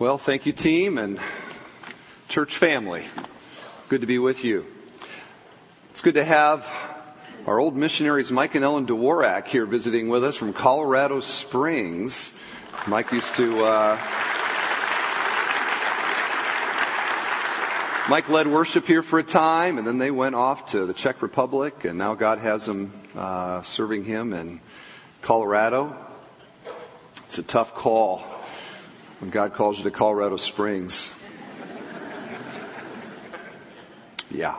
Well, thank you, team and church family. Good to be with you. It's good to have our old missionaries Mike and Ellen Dworak here visiting with us from Colorado Springs. Mike used to. Uh, Mike led worship here for a time, and then they went off to the Czech Republic, and now God has them uh, serving Him in Colorado. It's a tough call when God calls you to Colorado Springs. Yeah.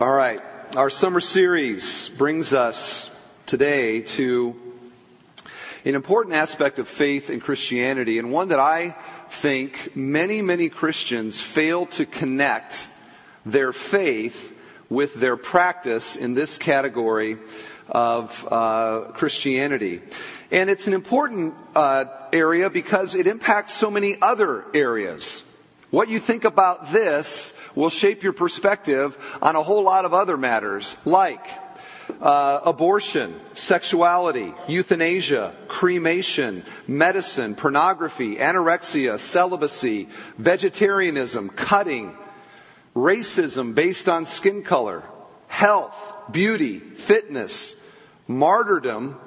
All right. Our summer series brings us today to an important aspect of faith and Christianity, and one that I think many, many Christians fail to connect their faith with their practice in this category of uh, Christianity. And it's an important uh, area because it impacts so many other areas. What you think about this will shape your perspective on a whole lot of other matters, like uh, abortion, sexuality, euthanasia, cremation, medicine, pornography, anorexia, celibacy, vegetarianism, cutting, racism based on skin color, health, beauty, fitness, martyrdom.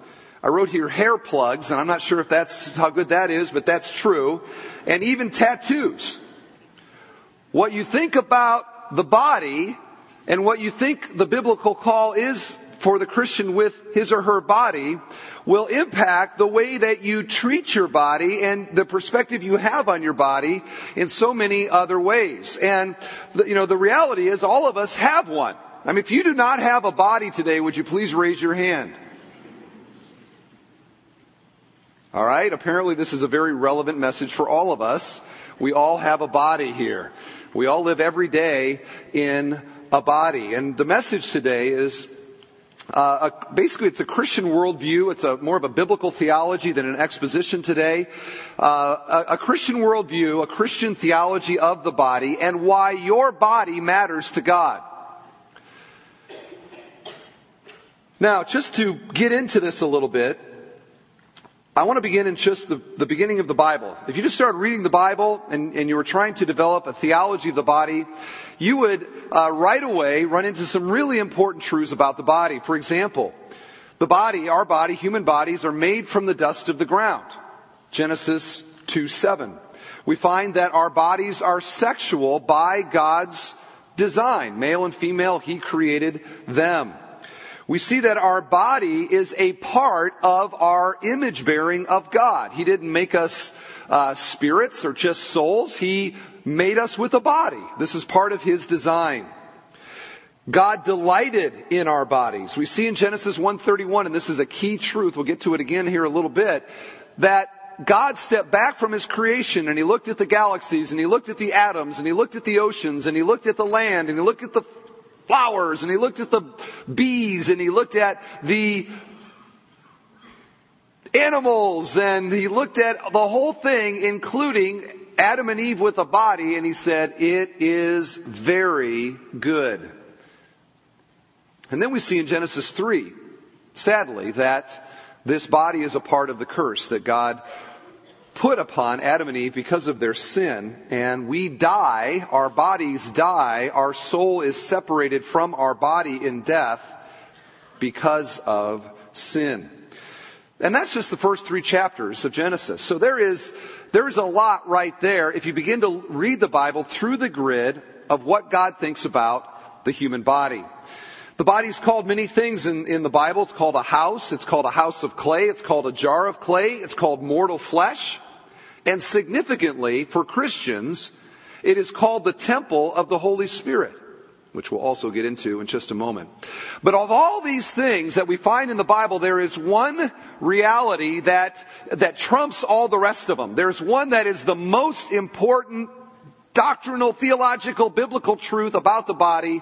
I wrote here hair plugs, and I'm not sure if that's how good that is, but that's true. And even tattoos. What you think about the body and what you think the biblical call is for the Christian with his or her body will impact the way that you treat your body and the perspective you have on your body in so many other ways. And, the, you know, the reality is all of us have one. I mean, if you do not have a body today, would you please raise your hand? All right. Apparently this is a very relevant message for all of us. We all have a body here. We all live every day in a body. And the message today is uh, a, basically, it's a Christian worldview. It's a more of a biblical theology than an exposition today. Uh, a, a Christian worldview, a Christian theology of the body, and why your body matters to God. Now, just to get into this a little bit, I want to begin in just the, the beginning of the Bible. If you just started reading the Bible and, and you were trying to develop a theology of the body, you would uh, right away run into some really important truths about the body. For example, the body, our body, human bodies, are made from the dust of the ground. Genesis 2 7. We find that our bodies are sexual by God's design. Male and female, He created them we see that our body is a part of our image bearing of God. He didn't make us uh, spirits or just souls. He made us with a body. This is part of His design. God delighted in our bodies. We see in Genesis 1:31 and this is a key truth. We'll get to it again here a little bit that God stepped back from his creation and he looked at the galaxies and he looked at the atoms and he looked at the oceans and he looked at the land and he looked at the flowers and he looked at the bees and he looked at the animals and he looked at the whole thing, including Adam and Eve with a body, and he said, It is very good. And then we see in Genesis 3, sadly, that this body is a part of the curse that God put upon Adam and Eve because of their sin, and we die, our bodies die, our soul is separated from our body in death because of sin. And that's just the first three chapters of Genesis. So there is, there is a lot right there if you begin to read the Bible through the grid of what God thinks about the human body. The body is called many things in, in the Bible. It's called a house. It's called a house of clay. It's called a jar of clay. It's called mortal flesh. And significantly, for Christians, it is called the temple of the Holy Spirit, which we'll also get into in just a moment. But of all these things that we find in the Bible, there is one reality that, that trumps all the rest of them. There's one that is the most important doctrinal, theological, biblical truth about the body,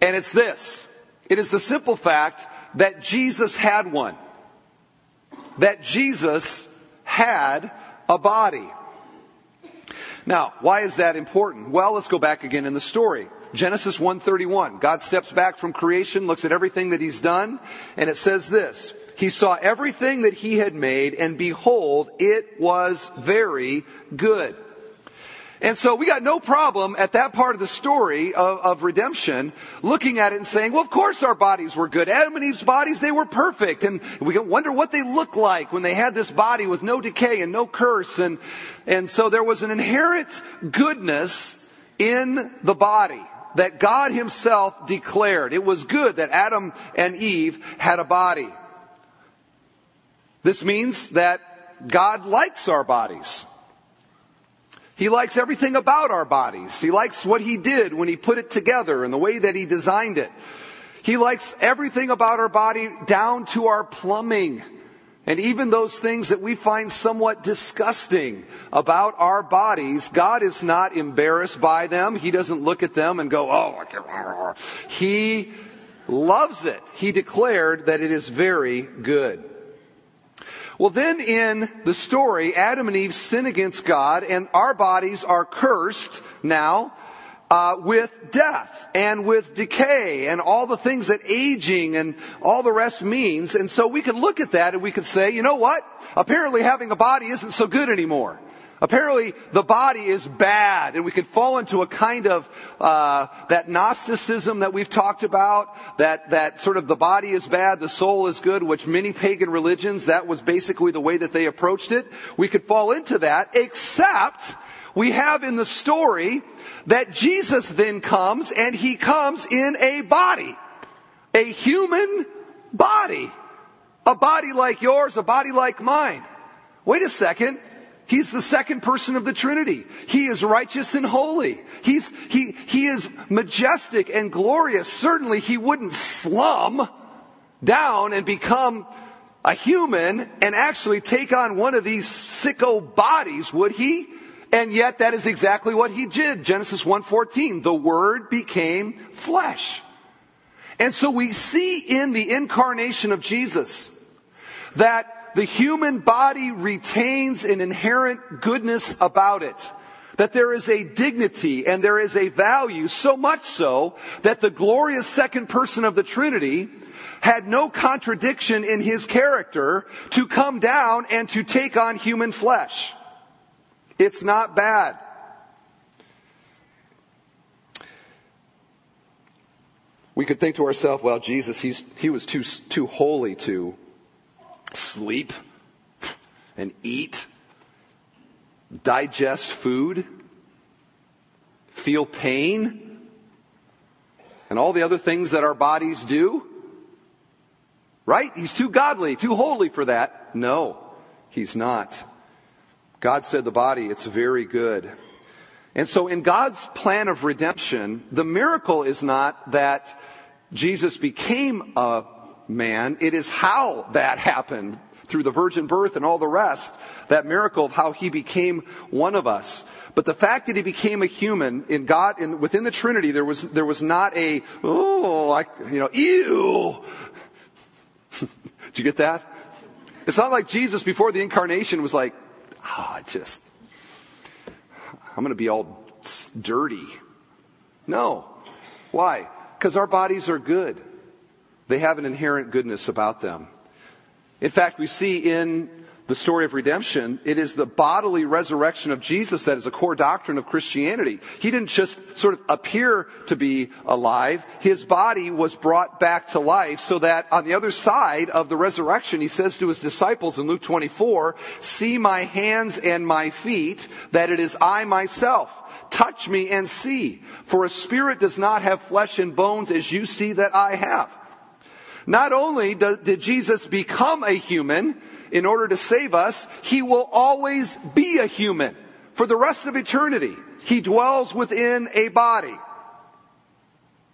and it's this. It is the simple fact that Jesus had one. That Jesus had a body. Now, why is that important? Well, let's go back again in the story. Genesis 1:31. God steps back from creation, looks at everything that he's done, and it says this: he saw everything that he had made, and behold, it was very good. And so we got no problem at that part of the story of, of, redemption looking at it and saying, well, of course our bodies were good. Adam and Eve's bodies, they were perfect. And we wonder what they looked like when they had this body with no decay and no curse. And, and so there was an inherent goodness in the body that God himself declared. It was good that Adam and Eve had a body. This means that God likes our bodies. He likes everything about our bodies. He likes what he did when he put it together and the way that he designed it. He likes everything about our body down to our plumbing. And even those things that we find somewhat disgusting about our bodies, God is not embarrassed by them. He doesn't look at them and go, oh, he loves it. He declared that it is very good. Well, then in the story, Adam and Eve sin against God, and our bodies are cursed now uh, with death and with decay and all the things that aging and all the rest means. And so we could look at that and we could say, you know what? Apparently having a body isn't so good anymore. Apparently, the body is bad, and we could fall into a kind of uh, that Gnosticism that we've talked about. That that sort of the body is bad, the soul is good, which many pagan religions that was basically the way that they approached it. We could fall into that, except we have in the story that Jesus then comes, and he comes in a body, a human body, a body like yours, a body like mine. Wait a second. He's the second person of the Trinity. He is righteous and holy. He's, he, he is majestic and glorious. Certainly he wouldn't slum down and become a human and actually take on one of these sicko bodies, would he? And yet that is exactly what he did. Genesis 1:14, the word became flesh. And so we see in the incarnation of Jesus that the human body retains an inherent goodness about it. That there is a dignity and there is a value, so much so that the glorious second person of the Trinity had no contradiction in his character to come down and to take on human flesh. It's not bad. We could think to ourselves, well, Jesus, he was too, too holy to sleep and eat, digest food, feel pain, and all the other things that our bodies do? Right? He's too godly, too holy for that. No, he's not. God said the body, it's very good. And so in God's plan of redemption, the miracle is not that Jesus became a man. It is how that happened through the virgin birth and all the rest, that miracle of how he became one of us. But the fact that he became a human in God, in, within the Trinity, there was, there was not a, oh, I, you know, ew. Did you get that? It's not like Jesus before the incarnation was like, ah, oh, just, I'm going to be all dirty. No. Why? Because our bodies are good. They have an inherent goodness about them. In fact, we see in the story of redemption, it is the bodily resurrection of Jesus that is a core doctrine of Christianity. He didn't just sort of appear to be alive. His body was brought back to life so that on the other side of the resurrection, he says to his disciples in Luke 24, see my hands and my feet, that it is I myself. Touch me and see. For a spirit does not have flesh and bones as you see that I have. Not only did Jesus become a human in order to save us, he will always be a human for the rest of eternity. He dwells within a body,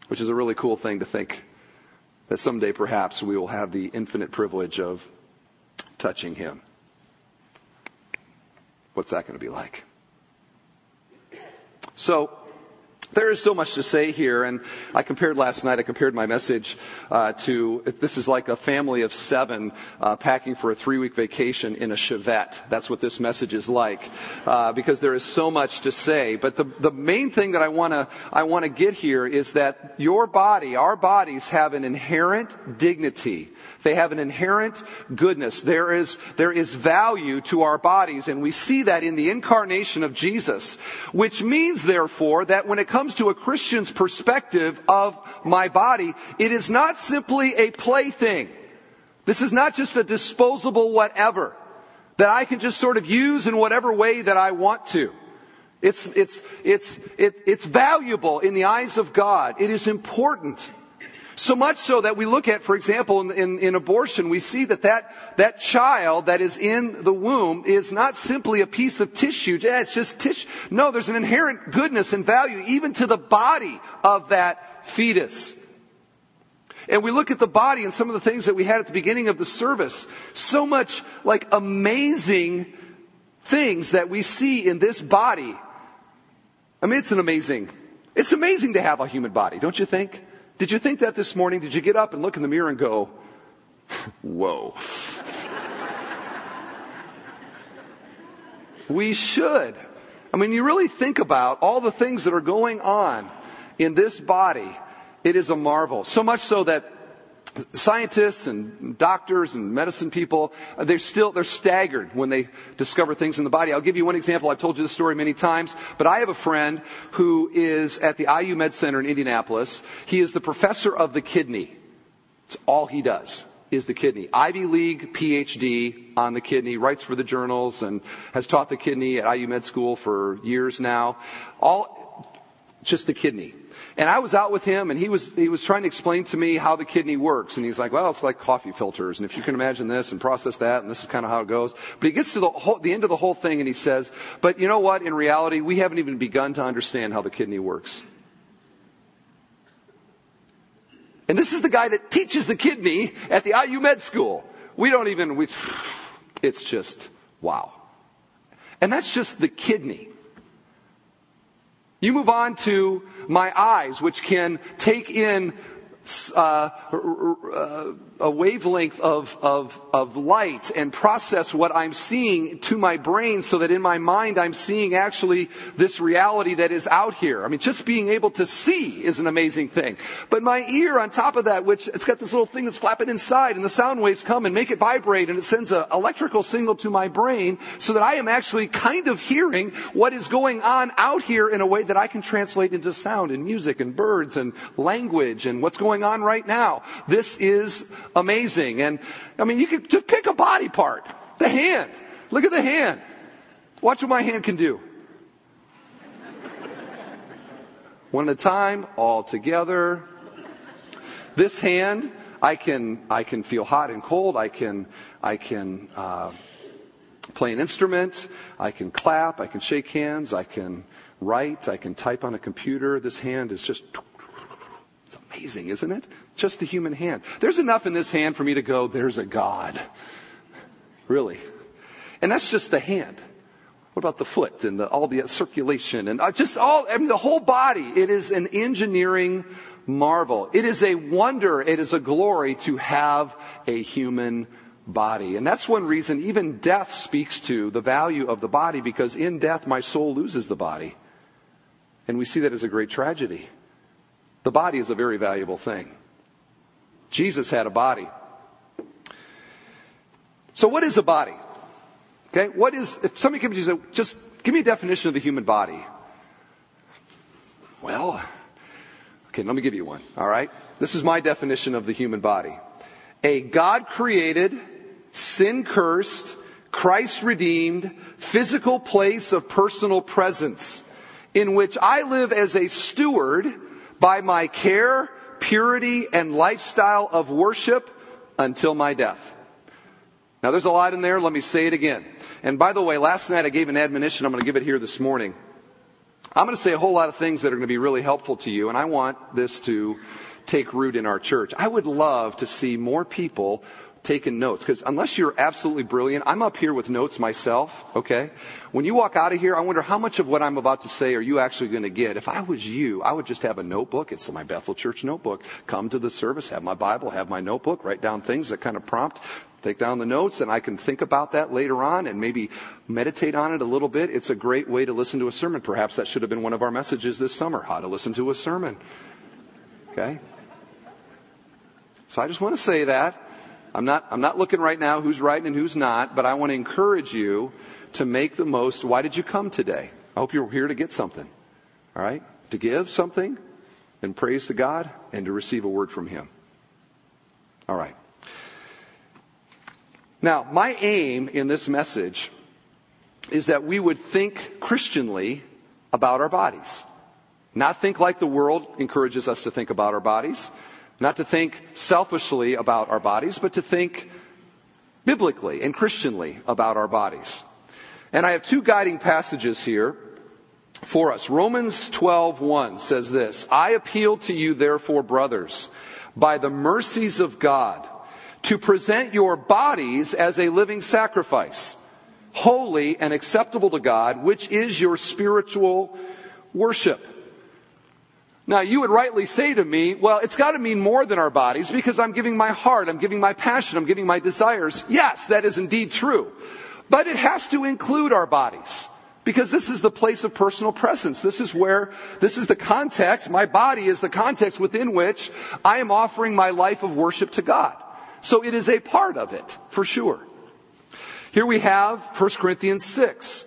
which is a really cool thing to think that someday perhaps we will have the infinite privilege of touching him. What's that going to be like? So, there is so much to say here, and I compared last night, I compared my message uh, to this is like a family of seven uh, packing for a three week vacation in a Chevette. That's what this message is like, uh, because there is so much to say. But the, the main thing that I want to I want to get here is that your body, our bodies have an inherent dignity They have an inherent goodness. There is, there is value to our bodies, and we see that in the incarnation of Jesus, which means, therefore, that when it comes to a Christian's perspective of my body, it is not simply a plaything. This is not just a disposable whatever that I can just sort of use in whatever way that I want to. It's, it's, it's, it, it's valuable in the eyes of God. It is important. So much so that we look at, for example, in, in, in, abortion, we see that, that that child that is in the womb is not simply a piece of tissue. Yeah, it's just tissue. No, there's an inherent goodness and value even to the body of that fetus. And we look at the body and some of the things that we had at the beginning of the service. So much like amazing things that we see in this body. I mean, it's an amazing, it's amazing to have a human body, don't you think? Did you think that this morning? Did you get up and look in the mirror and go, whoa? we should. I mean, you really think about all the things that are going on in this body. It is a marvel. So much so that scientists and doctors and medicine people, uh, they're still, they're staggered when they discover things in the body. I'll give you one example. I've told you this story many times, but I have a friend who is at the IU Med Center in Indianapolis. He is the professor of the kidney. It's all he does is the kidney. Ivy League PhD on the kidney, writes for the journals and has taught the kidney at IU Med School for years now. All, just the kidney. And I was out with him and he was, he was trying to explain to me how the kidney works. And he's like, well, it's like coffee filters. And if you can imagine this and process that, and this is kind of how it goes. But he gets to the, whole, the end of the whole thing and he says, but you know what? In reality, we haven't even begun to understand how the kidney works. And this is the guy that teaches the kidney at the IU Med School. We don't even, we, it's just, wow. And that's just the kidney. You move on to my eyes, which can take in uh, uh, a wavelength of, of, of light and process what I'm seeing to my brain so that in my mind I'm seeing actually this reality that is out here. I mean, just being able to see is an amazing thing. But my ear on top of that, which it's got this little thing that's flapping inside and the sound waves come and make it vibrate and it sends an electrical signal to my brain so that I am actually kind of hearing what is going on out here in a way that I can translate into sound and music and birds and language and what's going on right now. This is amazing. And I mean, you could just pick a body part. The hand. Look at the hand. Watch what my hand can do. One at a time, all together. This hand, I can, I can feel hot and cold. I can, I can, uh, play an instrument. I can clap. I can shake hands. I can write. I can type on a computer. This hand is just, it's amazing, isn't it? Just the human hand. There's enough in this hand for me to go, there's a God. Really. And that's just the hand. What about the foot and the, all the circulation and uh, just all, I mean, the whole body? It is an engineering marvel. It is a wonder. It is a glory to have a human body. And that's one reason even death speaks to the value of the body because in death my soul loses the body. And we see that as a great tragedy. The body is a very valuable thing. Jesus had a body. So what is a body? Okay, what is, if somebody comes to you and just give me a definition of the human body. Well, okay, let me give you one, all right? This is my definition of the human body. A God created, sin cursed, Christ redeemed, physical place of personal presence in which I live as a steward by my care, purity, and lifestyle of worship until my death. Now, there's a lot in there. Let me say it again. And by the way, last night I gave an admonition. I'm going to give it here this morning. I'm going to say a whole lot of things that are going to be really helpful to you, and I want this to take root in our church. I would love to see more people taking notes. Because unless you're absolutely brilliant, I'm up here with notes myself, okay? When you walk out of here, I wonder how much of what I'm about to say are you actually going to get. If I was you, I would just have a notebook. It's my Bethel Church notebook. Come to the service, have my Bible, have my notebook, write down things that kind of prompt take down the notes and I can think about that later on and maybe meditate on it a little bit. It's a great way to listen to a sermon. Perhaps that should have been one of our messages this summer, how to listen to a sermon. Okay? So I just want to say that. I'm not, I'm not looking right now who's right and who's not, but I want to encourage you to make the most. Why did you come today? I hope you're here to get something. All right? To give something and praise to God and to receive a word from Him. All right. Now, my aim in this message is that we would think Christianly about our bodies. Not think like the world encourages us to think about our bodies. Not to think selfishly about our bodies, but to think biblically and Christianly about our bodies. And I have two guiding passages here for us. Romans 12:1 says this, "I appeal to you therefore, brothers, by the mercies of God, to present your bodies as a living sacrifice, holy and acceptable to God, which is your spiritual worship." Now, you would rightly say to me, well, it's got to mean more than our bodies because I'm giving my heart, I'm giving my passion, I'm giving my desires. Yes, that is indeed true. But it has to include our bodies because this is the place of personal presence. This is where, this is the context, my body is the context within which I am offering my life of worship to God. So it is a part of it, for sure. Here we have 1 Corinthians 6.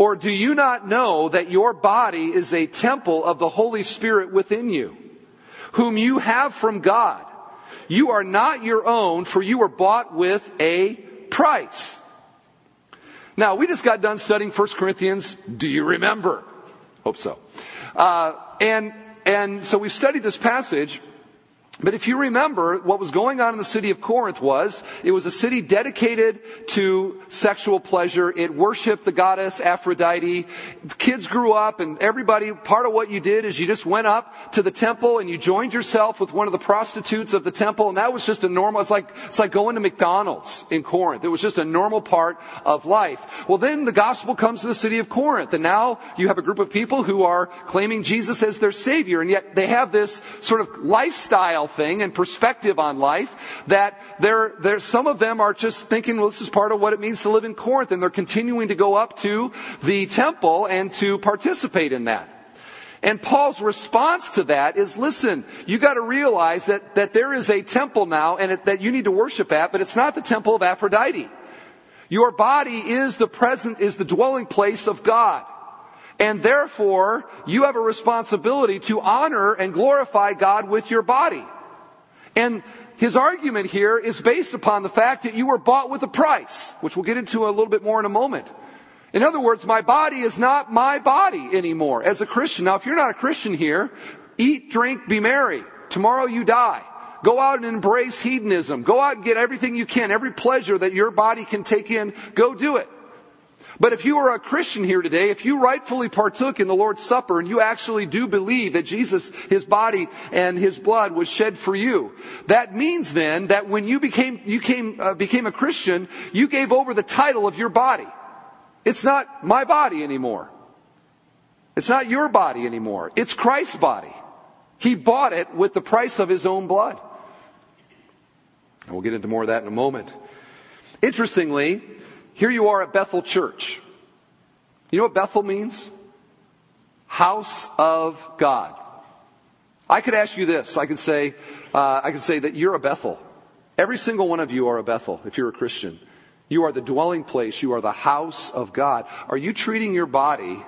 Or do you not know that your body is a temple of the Holy Spirit within you, whom you have from God? You are not your own, for you were bought with a price. Now, we just got done studying 1 Corinthians. Do you remember? Hope so. Uh, and, and so we've studied this passage. But if you remember, what was going on in the city of Corinth was, it was a city dedicated to sexual pleasure. It worshiped the goddess Aphrodite. Kids grew up and everybody, part of what you did is you just went up to the temple and you joined yourself with one of the prostitutes of the temple and that was just a normal, it's like, it's like going to McDonald's in Corinth. It was just a normal part of life. Well then the gospel comes to the city of Corinth and now you have a group of people who are claiming Jesus as their savior and yet they have this sort of lifestyle thing and perspective on life that there, there, some of them are just thinking, well, this is part of what it means to live in Corinth, and they're continuing to go up to the temple and to participate in that. And Paul's response to that is, listen, you got to realize that, that there is a temple now and it, that you need to worship at, but it's not the temple of Aphrodite. Your body is the present, is the dwelling place of God. And therefore, you have a responsibility to honor and glorify God with your body. And his argument here is based upon the fact that you were bought with a price, which we'll get into a little bit more in a moment. In other words, my body is not my body anymore as a Christian. Now, if you're not a Christian here, eat, drink, be merry. Tomorrow you die. Go out and embrace hedonism. Go out and get everything you can, every pleasure that your body can take in. Go do it. But if you are a Christian here today, if you rightfully partook in the Lord's Supper and you actually do believe that Jesus, His body and His blood was shed for you, that means then that when you became, you came, uh, became a Christian, you gave over the title of your body. It's not my body anymore. It's not your body anymore. It's Christ's body. He bought it with the price of His own blood. And we'll get into more of that in a moment. Interestingly, here you are at Bethel Church. You know what Bethel means? House of God. I could ask you this. I could say, uh, I could say that you're a Bethel. Every single one of you are a Bethel if you're a Christian. You are the dwelling place. You are the house of God. Are you treating your body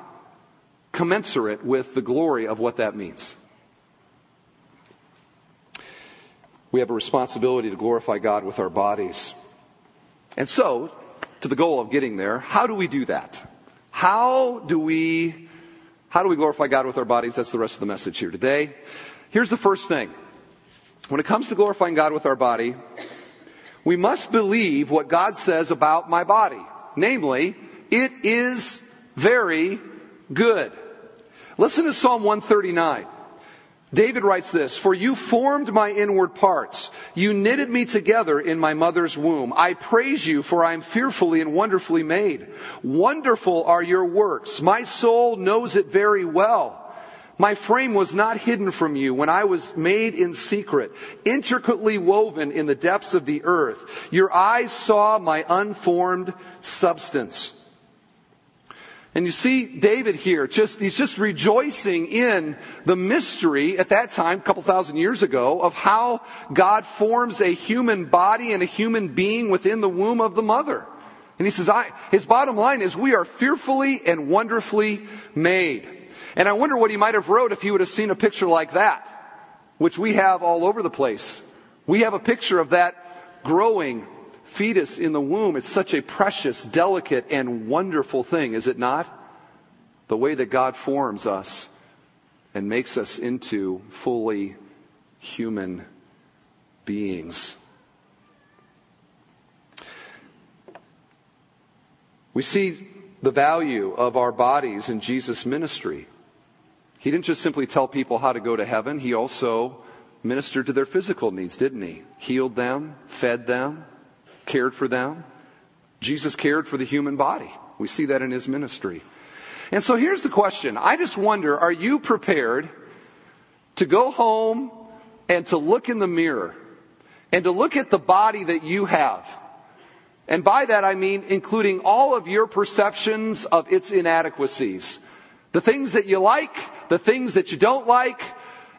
commensurate with the glory of what that means? We have a responsibility to glorify God with our bodies. And so, to the goal of getting there, how do we do that? How do we, how do we glorify God with our bodies? That's the rest of the message here today. Here's the first thing. When it comes to glorifying God with our body, we must believe what God says about my body. Namely, it is very good. Listen to Psalm 139. David writes this, For you formed my inward parts. You knitted me together in my mother's womb. I praise you, for I am fearfully and wonderfully made. Wonderful are your works. My soul knows it very well. My frame was not hidden from you when I was made in secret, intricately woven in the depths of the earth. Your eyes saw my unformed substance. And you see David here, just, he's just rejoicing in the mystery at that time, a couple thousand years ago, of how God forms a human body and a human being within the womb of the mother. And he says, I, his bottom line is, we are fearfully and wonderfully made. And I wonder what he might have wrote if he would have seen a picture like that, which we have all over the place. We have a picture of that growing fetus in the womb. It's such a precious, delicate, and wonderful thing, is it not? The way that God forms us and makes us into fully human beings. We see the value of our bodies in Jesus' ministry. He didn't just simply tell people how to go to heaven, he also ministered to their physical needs, didn't he? Healed them, fed them, cared for them. Jesus cared for the human body. We see that in his ministry. And so here's the question. I just wonder, are you prepared to go home and to look in the mirror and to look at the body that you have? And by that I mean including all of your perceptions of its inadequacies. The things that you like, the things that you don't like,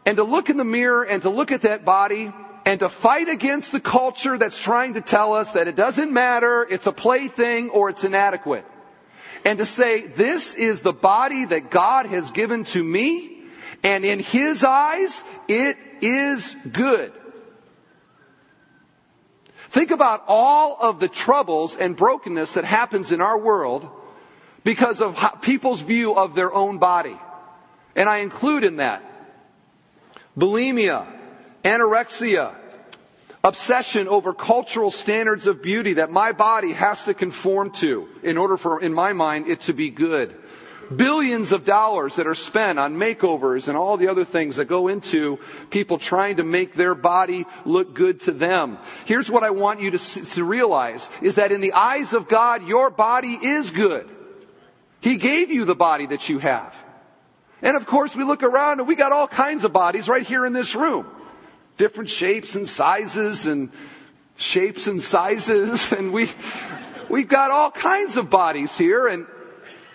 and to look in the mirror and to look at that body and to fight against the culture that's trying to tell us that it doesn't matter, it's a plaything, or it's inadequate. And to say, this is the body that God has given to me, and in His eyes, it is good. Think about all of the troubles and brokenness that happens in our world because of people's view of their own body. And I include in that bulimia, anorexia, obsession over cultural standards of beauty that my body has to conform to in order for, in my mind, it to be good. Billions of dollars that are spent on makeovers and all the other things that go into people trying to make their body look good to them. Here's what I want you to, to realize is that in the eyes of God, your body is good. He gave you the body that you have. And of course, we look around and we got all kinds of bodies right here in this room. Different shapes and sizes and shapes and sizes. And we, we've got all kinds of bodies here. And,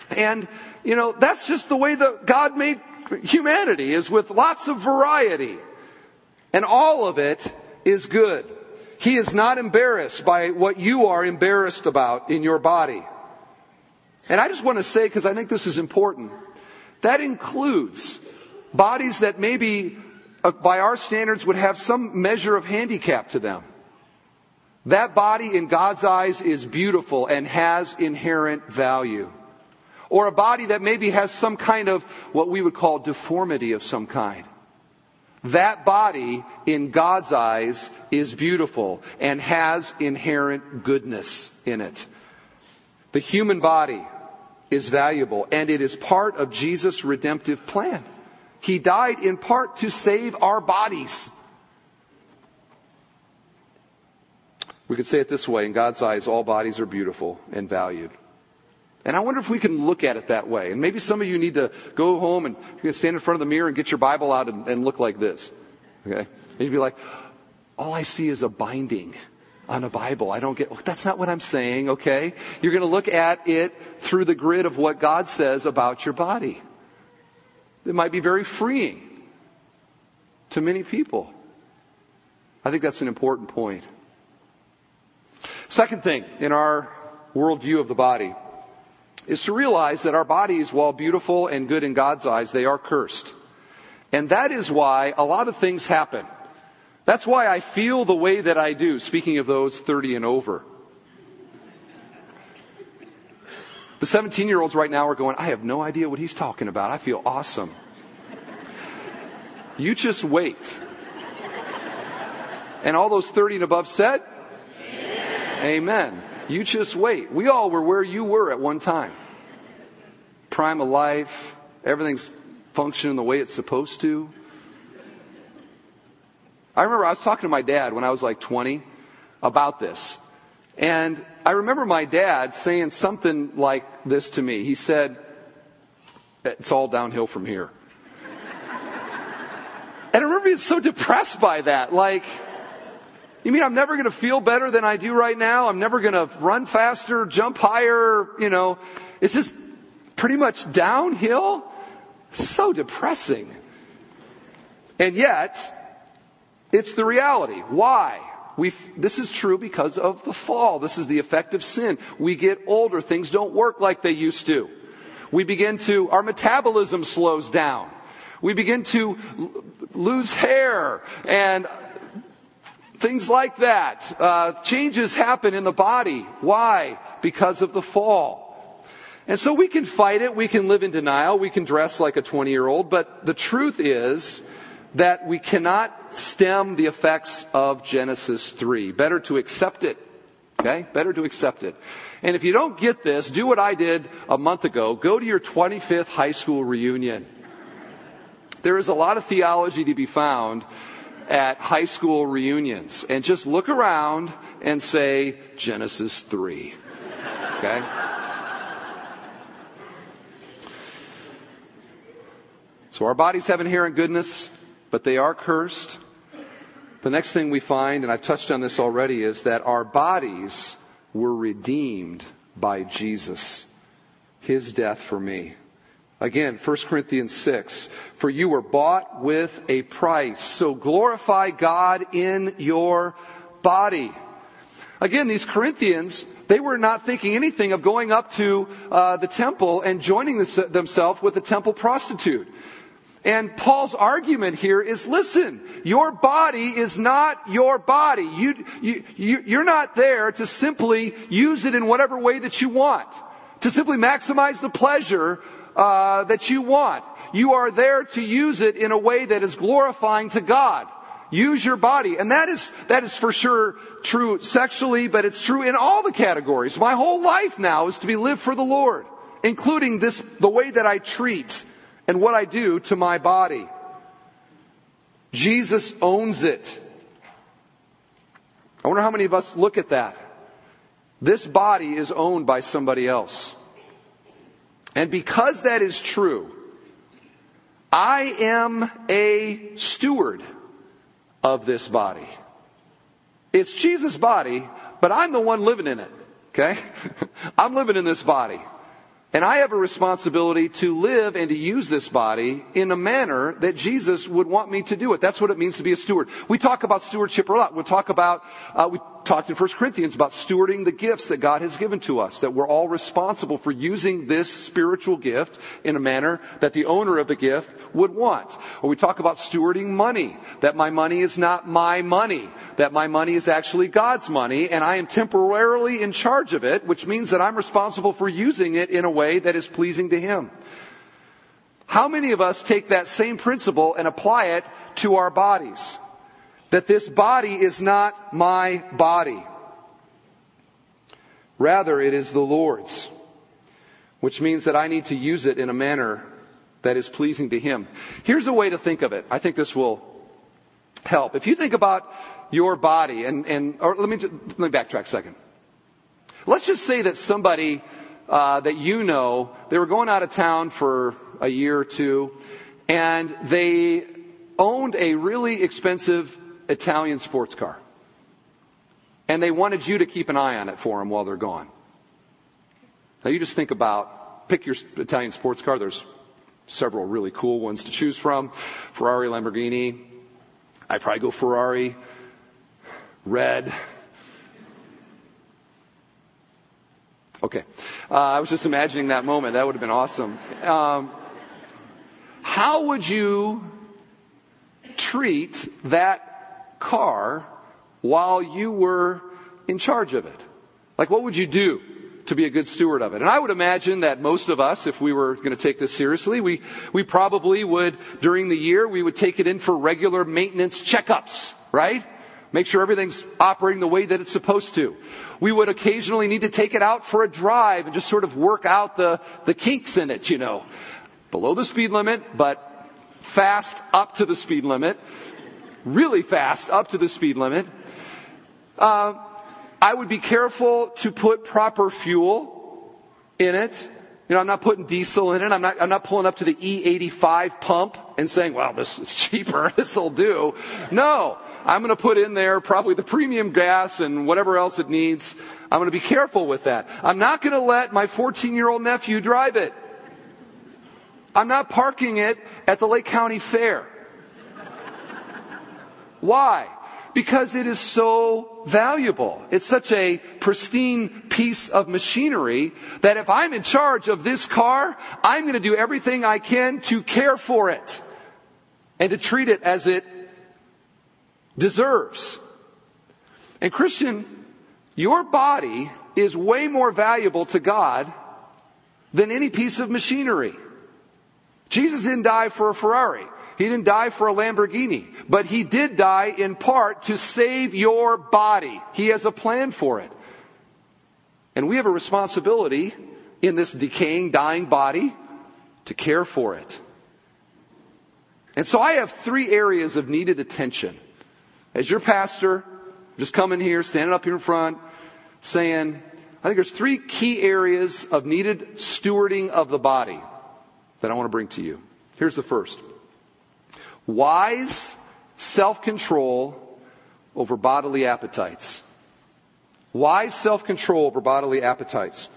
and, you know, that's just the way that God made humanity is with lots of variety. And all of it is good. He is not embarrassed by what you are embarrassed about in your body. And I just want to say, because I think this is important, that includes bodies that maybe, uh, by our standards, would have some measure of handicap to them. That body in God's eyes is beautiful and has inherent value. Or a body that maybe has some kind of what we would call deformity of some kind. That body in God's eyes is beautiful and has inherent goodness in it. The human body, is valuable, and it is part of Jesus' redemptive plan. He died in part to save our bodies. We could say it this way in God's eyes, all bodies are beautiful and valued. And I wonder if we can look at it that way. And maybe some of you need to go home and stand in front of the mirror and get your Bible out and, and look like this. Okay? And you'd be like, all I see is a binding on a Bible. I don't get, that's not what I'm saying, okay? You're going to look at it through the grid of what God says about your body. It might be very freeing to many people. I think that's an important point. Second thing in our worldview of the body is to realize that our bodies, while beautiful and good in God's eyes, they are cursed. And that is why a lot of things happen. That's why I feel the way that I do, speaking of those 30 and over. The 17 year olds right now are going, I have no idea what he's talking about. I feel awesome. You just wait. And all those 30 and above said, Amen. Amen. You just wait. We all were where you were at one time. Prime of life, everything's functioning the way it's supposed to. I remember I was talking to my dad when I was like 20 about this. And I remember my dad saying something like this to me. He said, It's all downhill from here. and I remember being so depressed by that. Like, you mean I'm never going to feel better than I do right now? I'm never going to run faster, jump higher, you know. It's just, pretty much downhill. So depressing. And yet, it's the reality. Why? We, this is true because of the fall. This is the effect of sin. We get older. Things don't work like they used to. We begin to, our metabolism slows down. We begin to lose hair and things like that. Uh, changes happen in the body. Why? Because of the fall. And so we can fight it. We can live in denial. We can dress like a 20 year old. But the truth is that we cannot stem the effects of Genesis 3. Better to accept it. Okay? Better to accept it. And if you don't get this, do what I did a month ago. Go to your 25th high school reunion. There is a lot of theology to be found at high school reunions. And just look around and say, Genesis 3. Okay? So our bodies have inherent goodness, but they are cursed. The next thing we find, and I've touched on this already, is that our bodies were redeemed by Jesus, his death for me. Again, 1 Corinthians 6. For you were bought with a price. So glorify God in your body. Again, these Corinthians, they were not thinking anything of going up to uh, the temple and joining themselves with a temple prostitute. And Paul's argument here is listen, your body is not your body. You, you, you, you're not there to simply use it in whatever way that you want, to simply maximize the pleasure uh, that you want. You are there to use it in a way that is glorifying to God. Use your body. And that is, that is for sure true sexually, but it's true in all the categories. My whole life now is to be lived for the Lord, including this, the way that I treat and what I do to my body. Jesus owns it. I wonder how many of us look at that. This body is owned by somebody else. And because that is true, I am a steward of this body. It's Jesus' body, but I'm the one living in it. Okay? I'm living in this body. And I have a responsibility to live and to use this body in a manner that Jesus would want me to do it. That's what it means to be a steward. We talk about stewardship a lot. We'll talk about, uh, we talked in 1 Corinthians about stewarding the gifts that God has given to us, that we're all responsible for using this spiritual gift in a manner that the owner of the gift would want. Or we talk about stewarding money, that my money is not my money, that my money is actually God's money, and I am temporarily in charge of it, which means that I'm responsible for using it in a way that is pleasing to Him. How many of us take that same principle and apply it to our bodies? That this body is not my body. Rather, it is the Lord's, which means that I need to use it in a manner that is pleasing to Him. Here's a way to think of it. I think this will help. If you think about your body, and, and or let me, let me backtrack a second. Let's just say that somebody uh, that you know, they were going out of town for a year or two, and they owned a really expensive Italian sports car. And they wanted you to keep an eye on it for them while they're gone. Now you just think about, pick your Italian sports car. There's several really cool ones to choose from Ferrari, Lamborghini. I probably go Ferrari, red. Okay. Uh, I was just imagining that moment. That would have been awesome. Um, how would you treat that car while you were in charge of it? Like, what would you do? to be a good steward of it. And I would imagine that most of us, if we were going to take this seriously, we, we probably would, during the year, we would take it in for regular maintenance checkups, right? Make sure everything's operating the way that it's supposed to. We would occasionally need to take it out for a drive and just sort of work out the, the kinks in it, you know. Below the speed limit, but fast up to the speed limit. Really fast up to the speed limit. Uh, I would be careful to put proper fuel in it. You know, I'm not putting diesel in it. I'm not, I'm not pulling up to the E85 pump and saying, well, this is cheaper. This will do. No, I'm going to put in there probably the premium gas and whatever else it needs. I'm going to be careful with that. I'm not going to let my 14 year old nephew drive it. I'm not parking it at the Lake County Fair. Why? Because it is so valuable. It's such a pristine piece of machinery that if I'm in charge of this car, I'm going to do everything I can to care for it and to treat it as it deserves. And Christian, your body is way more valuable to God than any piece of machinery. Jesus didn't die for a Ferrari. He didn't die for a Lamborghini, but he did die in part to save your body. He has a plan for it. And we have a responsibility in this decaying, dying body to care for it. And so I have three areas of needed attention. As your pastor, just coming here, standing up here in front, saying, I think there's three key areas of needed stewarding of the body that I want to bring to you. Here's the first wise self control over bodily appetites. Wise self control over bodily appetites.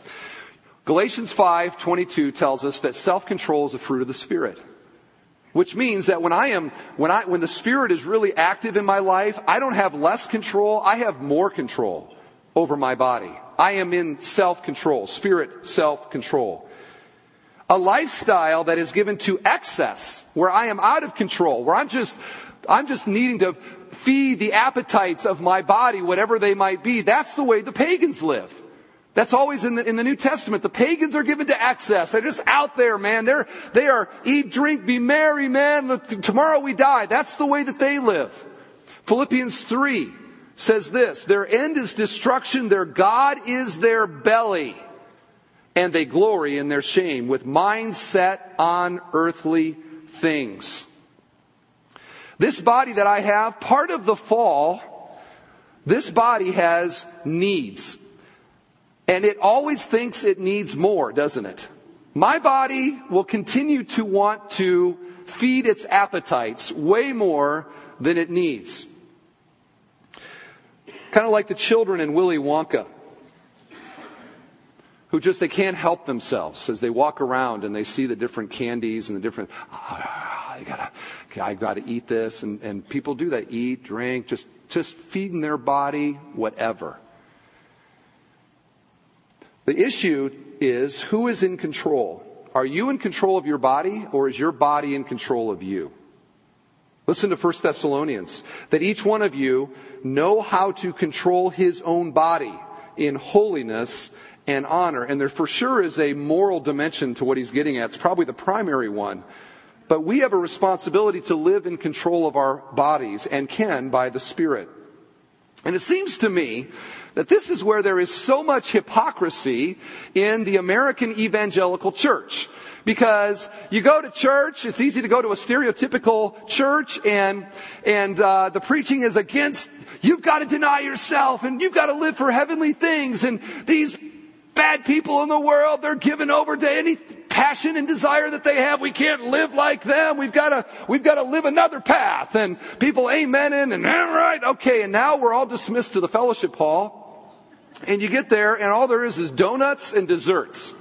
Galatians 5:22 tells us that self-control is a fruit of the spirit. Which means that when I am when I when the spirit is really active in my life, I don't have less control, I have more control over my body. I am in self-control, spirit self-control. A lifestyle that is given to excess, where I am out of control, where I'm just, I'm just needing to feed the appetites of my body, whatever they might be. That's the way the pagans live. That's always in the, in the New Testament. The pagans are given to excess. They're just out there, man. They're, they are eat, drink, be merry, man. Tomorrow we die. That's the way that they live. Philippians 3 says this, their end is destruction. Their God is their belly and they glory in their shame with minds set on earthly things. This body that I have, part of the fall, this body has needs. And it always thinks it needs more, doesn't it? My body will continue to want to feed its appetites way more than it needs. Kind of like the children in Willy Wonka who just they can't help themselves as they walk around and they see the different candies and the different oh, I gotta I gotta eat this. And, and people do that eat drink just just feeding their body whatever. The issue is who is in control? Are you in control of your body or is your body in control of you? Listen to 1 thessalonians that each one of you know how to control his own body in holiness and honor. And there for sure is a moral dimension to what he's getting at. It's probably the primary one. But we have a responsibility to live in control of our bodies and can by the Spirit. And it seems to me that this is where there is so much hypocrisy in the American evangelical church. Because you go to church, it's easy to go to a stereotypical church, and and uh, the preaching is against. You've got to deny yourself, and you've got to live for heavenly things. And these bad people in the world. They're given over to any passion and desire that they have. We can't live like them. We've got to, we've got to live another path. And people amening and, all right, okay. And now we're all dismissed to the fellowship hall. And you get there and all there is is donuts and desserts.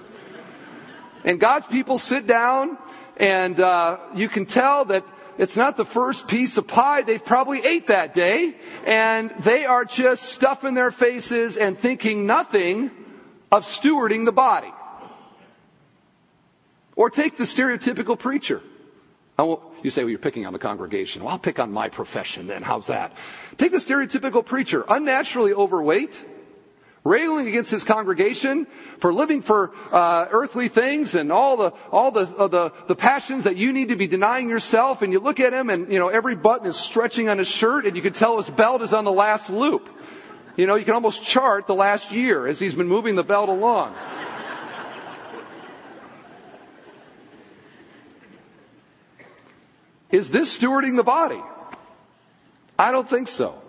And God's people sit down and, uh, you can tell that it's not the first piece of pie they've probably ate that day. And they are just stuffing their faces and thinking nothing of stewarding the body. Or take the stereotypical preacher. you say, well, you're picking on the congregation. Well, I'll pick on my profession then. How's that? Take the stereotypical preacher, unnaturally overweight, railing against his congregation for living for uh, earthly things and all the all the, uh, the the passions that you need to be denying yourself. And you look at him, and you know every button is stretching on his shirt, and you can tell his belt is on the last loop. You know, you can almost chart the last year as he's been moving the belt along. Is this stewarding the body? I don't think so.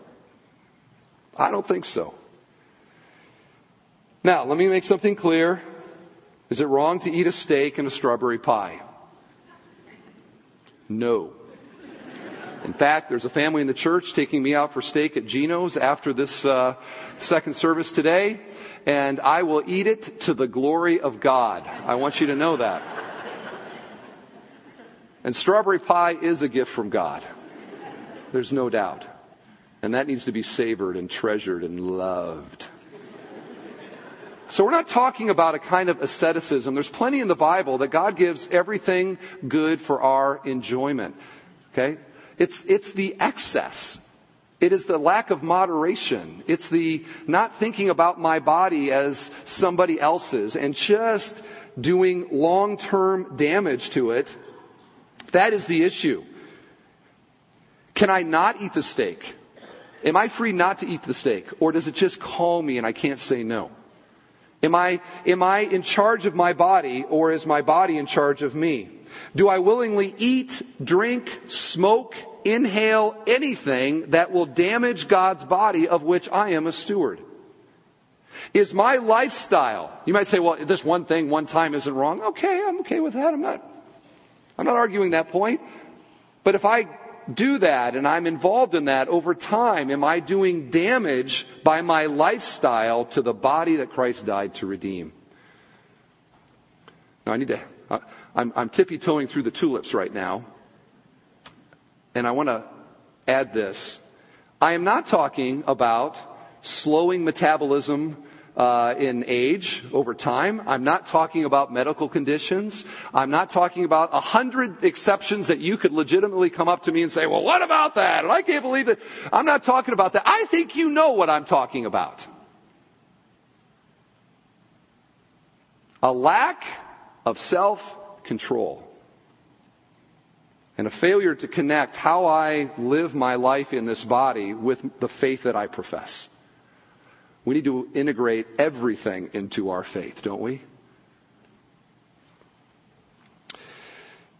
I don't think so. Now, let me make something clear. Is it wrong to eat a steak and a strawberry pie? No. In fact, there's a family in the church taking me out for steak at Geno's after this uh, second service today, and I will eat it to the glory of God. I want you to know that. And strawberry pie is a gift from God. There's no doubt. And that needs to be savored and treasured and loved. So we're not talking about a kind of asceticism. There's plenty in the Bible that God gives everything good for our enjoyment. Okay? It's, it's the excess. It is the lack of moderation. It's the not thinking about my body as somebody else's and just doing long term damage to it. That is the issue. Can I not eat the steak? Am I free not to eat the steak? Or does it just call me and I can't say no? Am I, am I in charge of my body or is my body in charge of me? Do I willingly eat, drink, smoke, inhale anything that will damage God's body of which I am a steward? Is my lifestyle, you might say, well, this one thing, one time isn't wrong. Okay, I'm okay with that. I'm not, I'm not arguing that point. But if I do that and I'm involved in that over time, am I doing damage by my lifestyle to the body that Christ died to redeem? Now I need to, I'm, I'm tippy toeing through the tulips right now. And I want to add this. I am not talking about slowing metabolism uh, in age over time. I'm not talking about medical conditions. I'm not talking about a hundred exceptions that you could legitimately come up to me and say, well, what about that? And I can't believe that. I'm not talking about that. I think you know what I'm talking about. A lack of self control and a failure to connect how I live my life in this body with the faith that I profess. We need to integrate everything into our faith, don't we?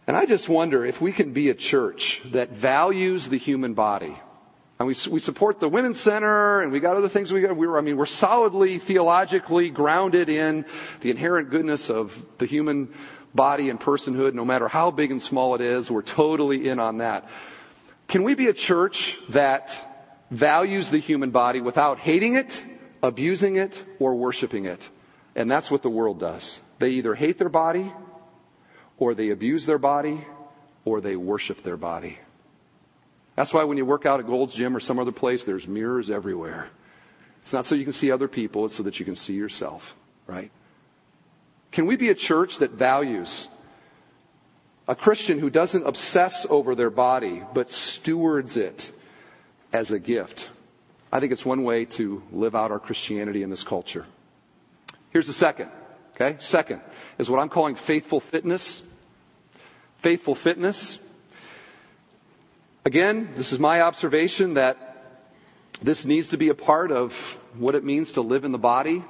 And I just wonder if we can be a church that values the human body. And we, we support the Women's Center and we got other things we got. We were, I mean, we're solidly theologically grounded in the inherent goodness of the human body and personhood, no matter how big and small it is. We're totally in on that. Can we be a church that values the human body without hating it abusing it or worshiping it. And that's what the world does. They either hate their body, or they abuse their body, or they worship their body. That's why when you work out at Gold's Gym or some other place, there's mirrors everywhere. It's not so you can see other people, it's so that you can see yourself, right? Can we be a church that values a Christian who doesn't obsess over their body, but stewards it as a gift? I think it's one way to live out our Christianity in this culture. Here's the second. Okay? Second is what I'm calling faithful fitness. Faithful fitness. Again, this is my observation that this needs to be a part of what it means to live in the body.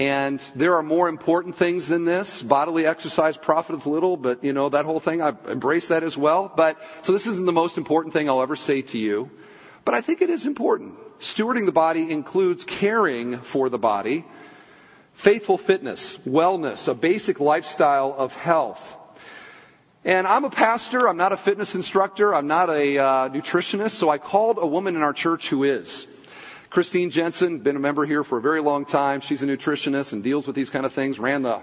And there are more important things than this. Bodily exercise profiteth little, but you know, that whole thing, I embrace that as well. But, so this isn't the most important thing I'll ever say to you. But I think it is important. Stewarding the body includes caring for the body, faithful fitness, wellness, a basic lifestyle of health. And I'm a pastor, I'm not a fitness instructor, I'm not a uh, nutritionist, so I called a woman in our church who is. Christine Jensen, been a member here for a very long time. She's a nutritionist and deals with these kind of things, ran the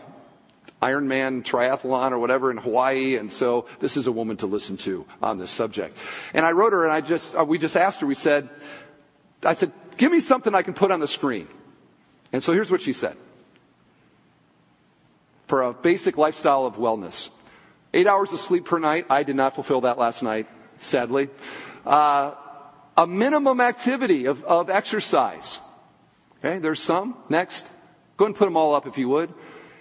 Ironman triathlon or whatever in Hawaii, and so this is a woman to listen to on this subject. And I wrote her, and I just uh, we just asked her. We said, I said, give me something I can put on the screen. And so here's what she said. For a basic lifestyle of wellness, eight hours of sleep per night. I did not fulfill that last night, sadly. Uh, a minimum activity of, of exercise. Okay, there's some. Next. Go and put them all up if you would.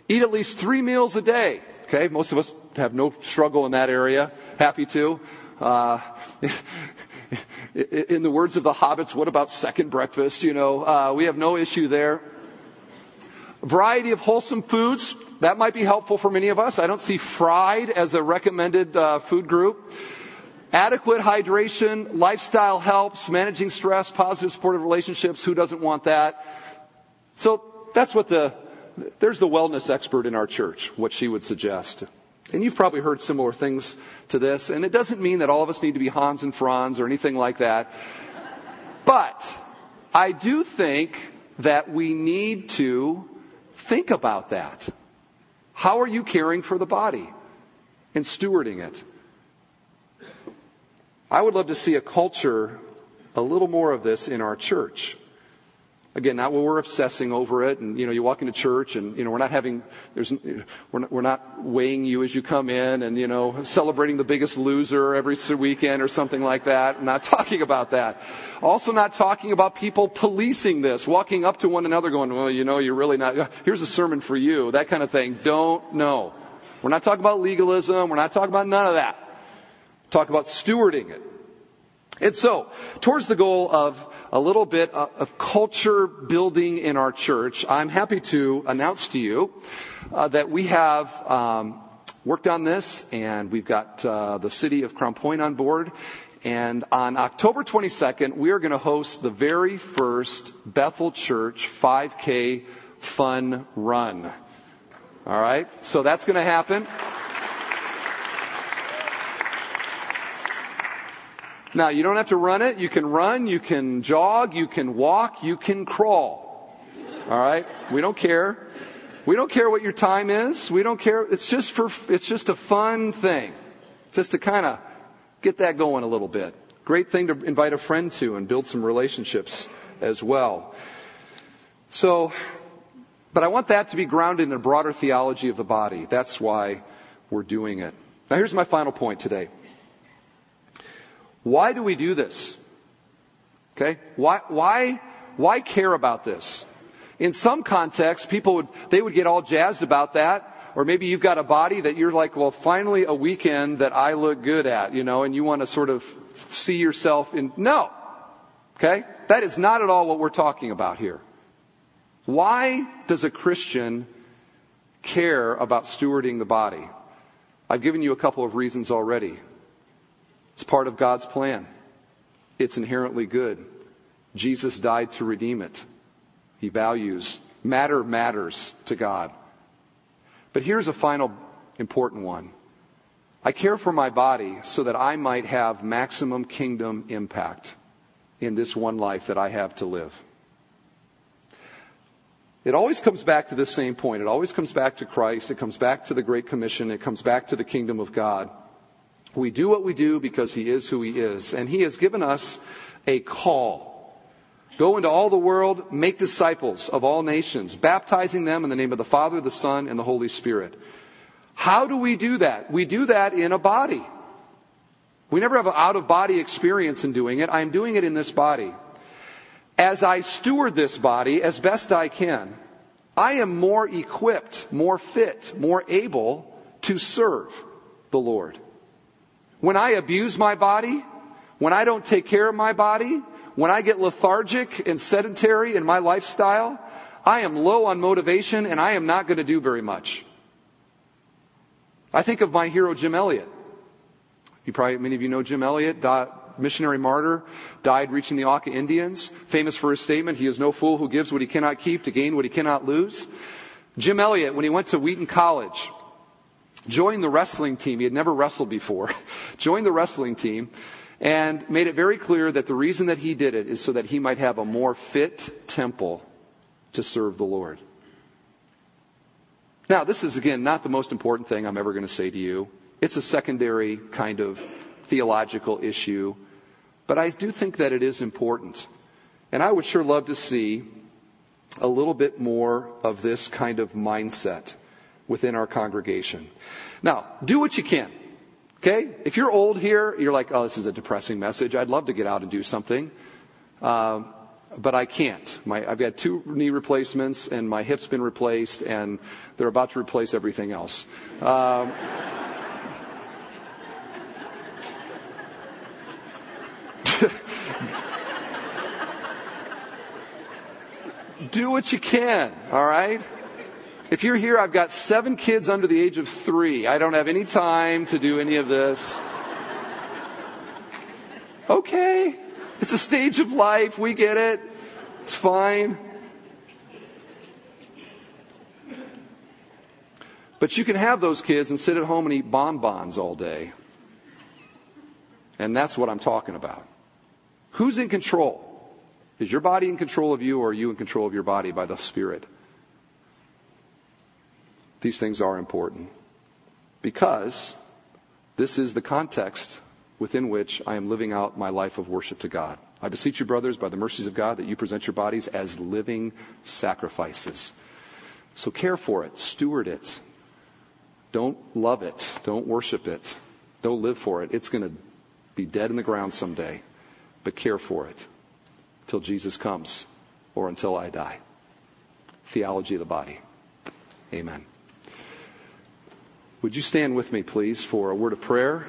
Eat at least three meals a day. Okay, most of us have no struggle in that area. Happy to. Uh, in the words of the hobbits, what about second breakfast? You know, uh, we have no issue there. Variety of wholesome foods. That might be helpful for many of us. I don't see fried as a recommended uh, food group. Adequate hydration, lifestyle helps, managing stress, positive supportive relationships. Who doesn't want that? So that's what the, there's the wellness expert in our church, what she would suggest. And you've probably heard similar things to this. And it doesn't mean that all of us need to be Hans and Franz or anything like that. But I do think that we need to think about that. How are you caring for the body and stewarding it? I would love to see a culture, a little more of this in our church. Again, not where we're obsessing over it, and you know, you walk into church, and you know, we're not having, there's, we're not, we're not weighing you as you come in, and you know, celebrating the biggest loser every weekend or something like that. I'm not talking about that. Also, not talking about people policing this, walking up to one another, going, "Well, you know, you're really not." Here's a sermon for you, that kind of thing. Don't know. We're not talking about legalism. We're not talking about none of that. Talk about stewarding it. And so, towards the goal of a little bit of culture building in our church, I'm happy to announce to you uh, that we have um, worked on this, and we've got uh, the city of Crown Point on board. And on October 22nd, we are going to host the very first Bethel Church 5K fun run. All right? So that's going to happen. Now, you don't have to run it. You can run, you can jog, you can walk, you can crawl. All right? We don't care. We don't care what your time is. We don't care. It's just for it's just a fun thing. Just to kind of get that going a little bit. Great thing to invite a friend to and build some relationships as well. So, but I want that to be grounded in a broader theology of the body. That's why we're doing it. Now here's my final point today. Why do we do this? Okay? Why, why, why care about this? In some contexts, people would, they would get all jazzed about that. Or maybe you've got a body that you're like, well, finally a weekend that I look good at, you know, and you want to sort of see yourself in. No. Okay? That is not at all what we're talking about here. Why does a Christian care about stewarding the body? I've given you a couple of reasons already. It's part of God's plan. It's inherently good. Jesus died to redeem it. He values. Matter matters to God. But here's a final important one. I care for my body so that I might have maximum kingdom impact in this one life that I have to live. It always comes back to this same point. It always comes back to Christ. It comes back to the Great Commission. It comes back to the kingdom of God. We do what we do because He is who He is. And He has given us a call. Go into all the world, make disciples of all nations, baptizing them in the name of the Father, the Son, and the Holy Spirit. How do we do that? We do that in a body. We never have an out of body experience in doing it. I'm doing it in this body. As I steward this body as best I can, I am more equipped, more fit, more able to serve the Lord. When I abuse my body, when I don't take care of my body, when I get lethargic and sedentary in my lifestyle, I am low on motivation and I am not going to do very much. I think of my hero, Jim Elliot. You probably, many of you know Jim Elliot, missionary martyr, died reaching the Auca Indians, famous for his statement, he is no fool who gives what he cannot keep to gain what he cannot lose. Jim Elliot, when he went to Wheaton College, joined the wrestling team. He had never wrestled before. joined the wrestling team and made it very clear that the reason that he did it is so that he might have a more fit temple to serve the Lord. Now, this is again not the most important thing I'm ever going to say to you. It's a secondary kind of theological issue, but I do think that it is important. And I would sure love to see a little bit more of this kind of mindset within our congregation. Now, do what you can. Okay? If you're old here, you're like, oh, this is a depressing message. I'd love to get out and do something. Uh, but I can't. My, I've got two knee replacements, and my hip's been replaced, and they're about to replace everything else. Um, do what you can, all right? If you're here, I've got seven kids under the age of three. I don't have any time to do any of this. Okay. It's a stage of life. We get it. It's fine. But you can have those kids and sit at home and eat bonbons all day. And that's what I'm talking about. Who's in control? Is your body in control of you or are you in control of your body by the Spirit? These things are important because this is the context within which I am living out my life of worship to God. I beseech you, brothers, by the mercies of God, that you present your bodies as living sacrifices. So care for it, steward it. Don't love it, don't worship it, don't live for it. It's going to be dead in the ground someday, but care for it till Jesus comes or until I die. Theology of the body. Amen. Would you stand with me, please, for a word of prayer?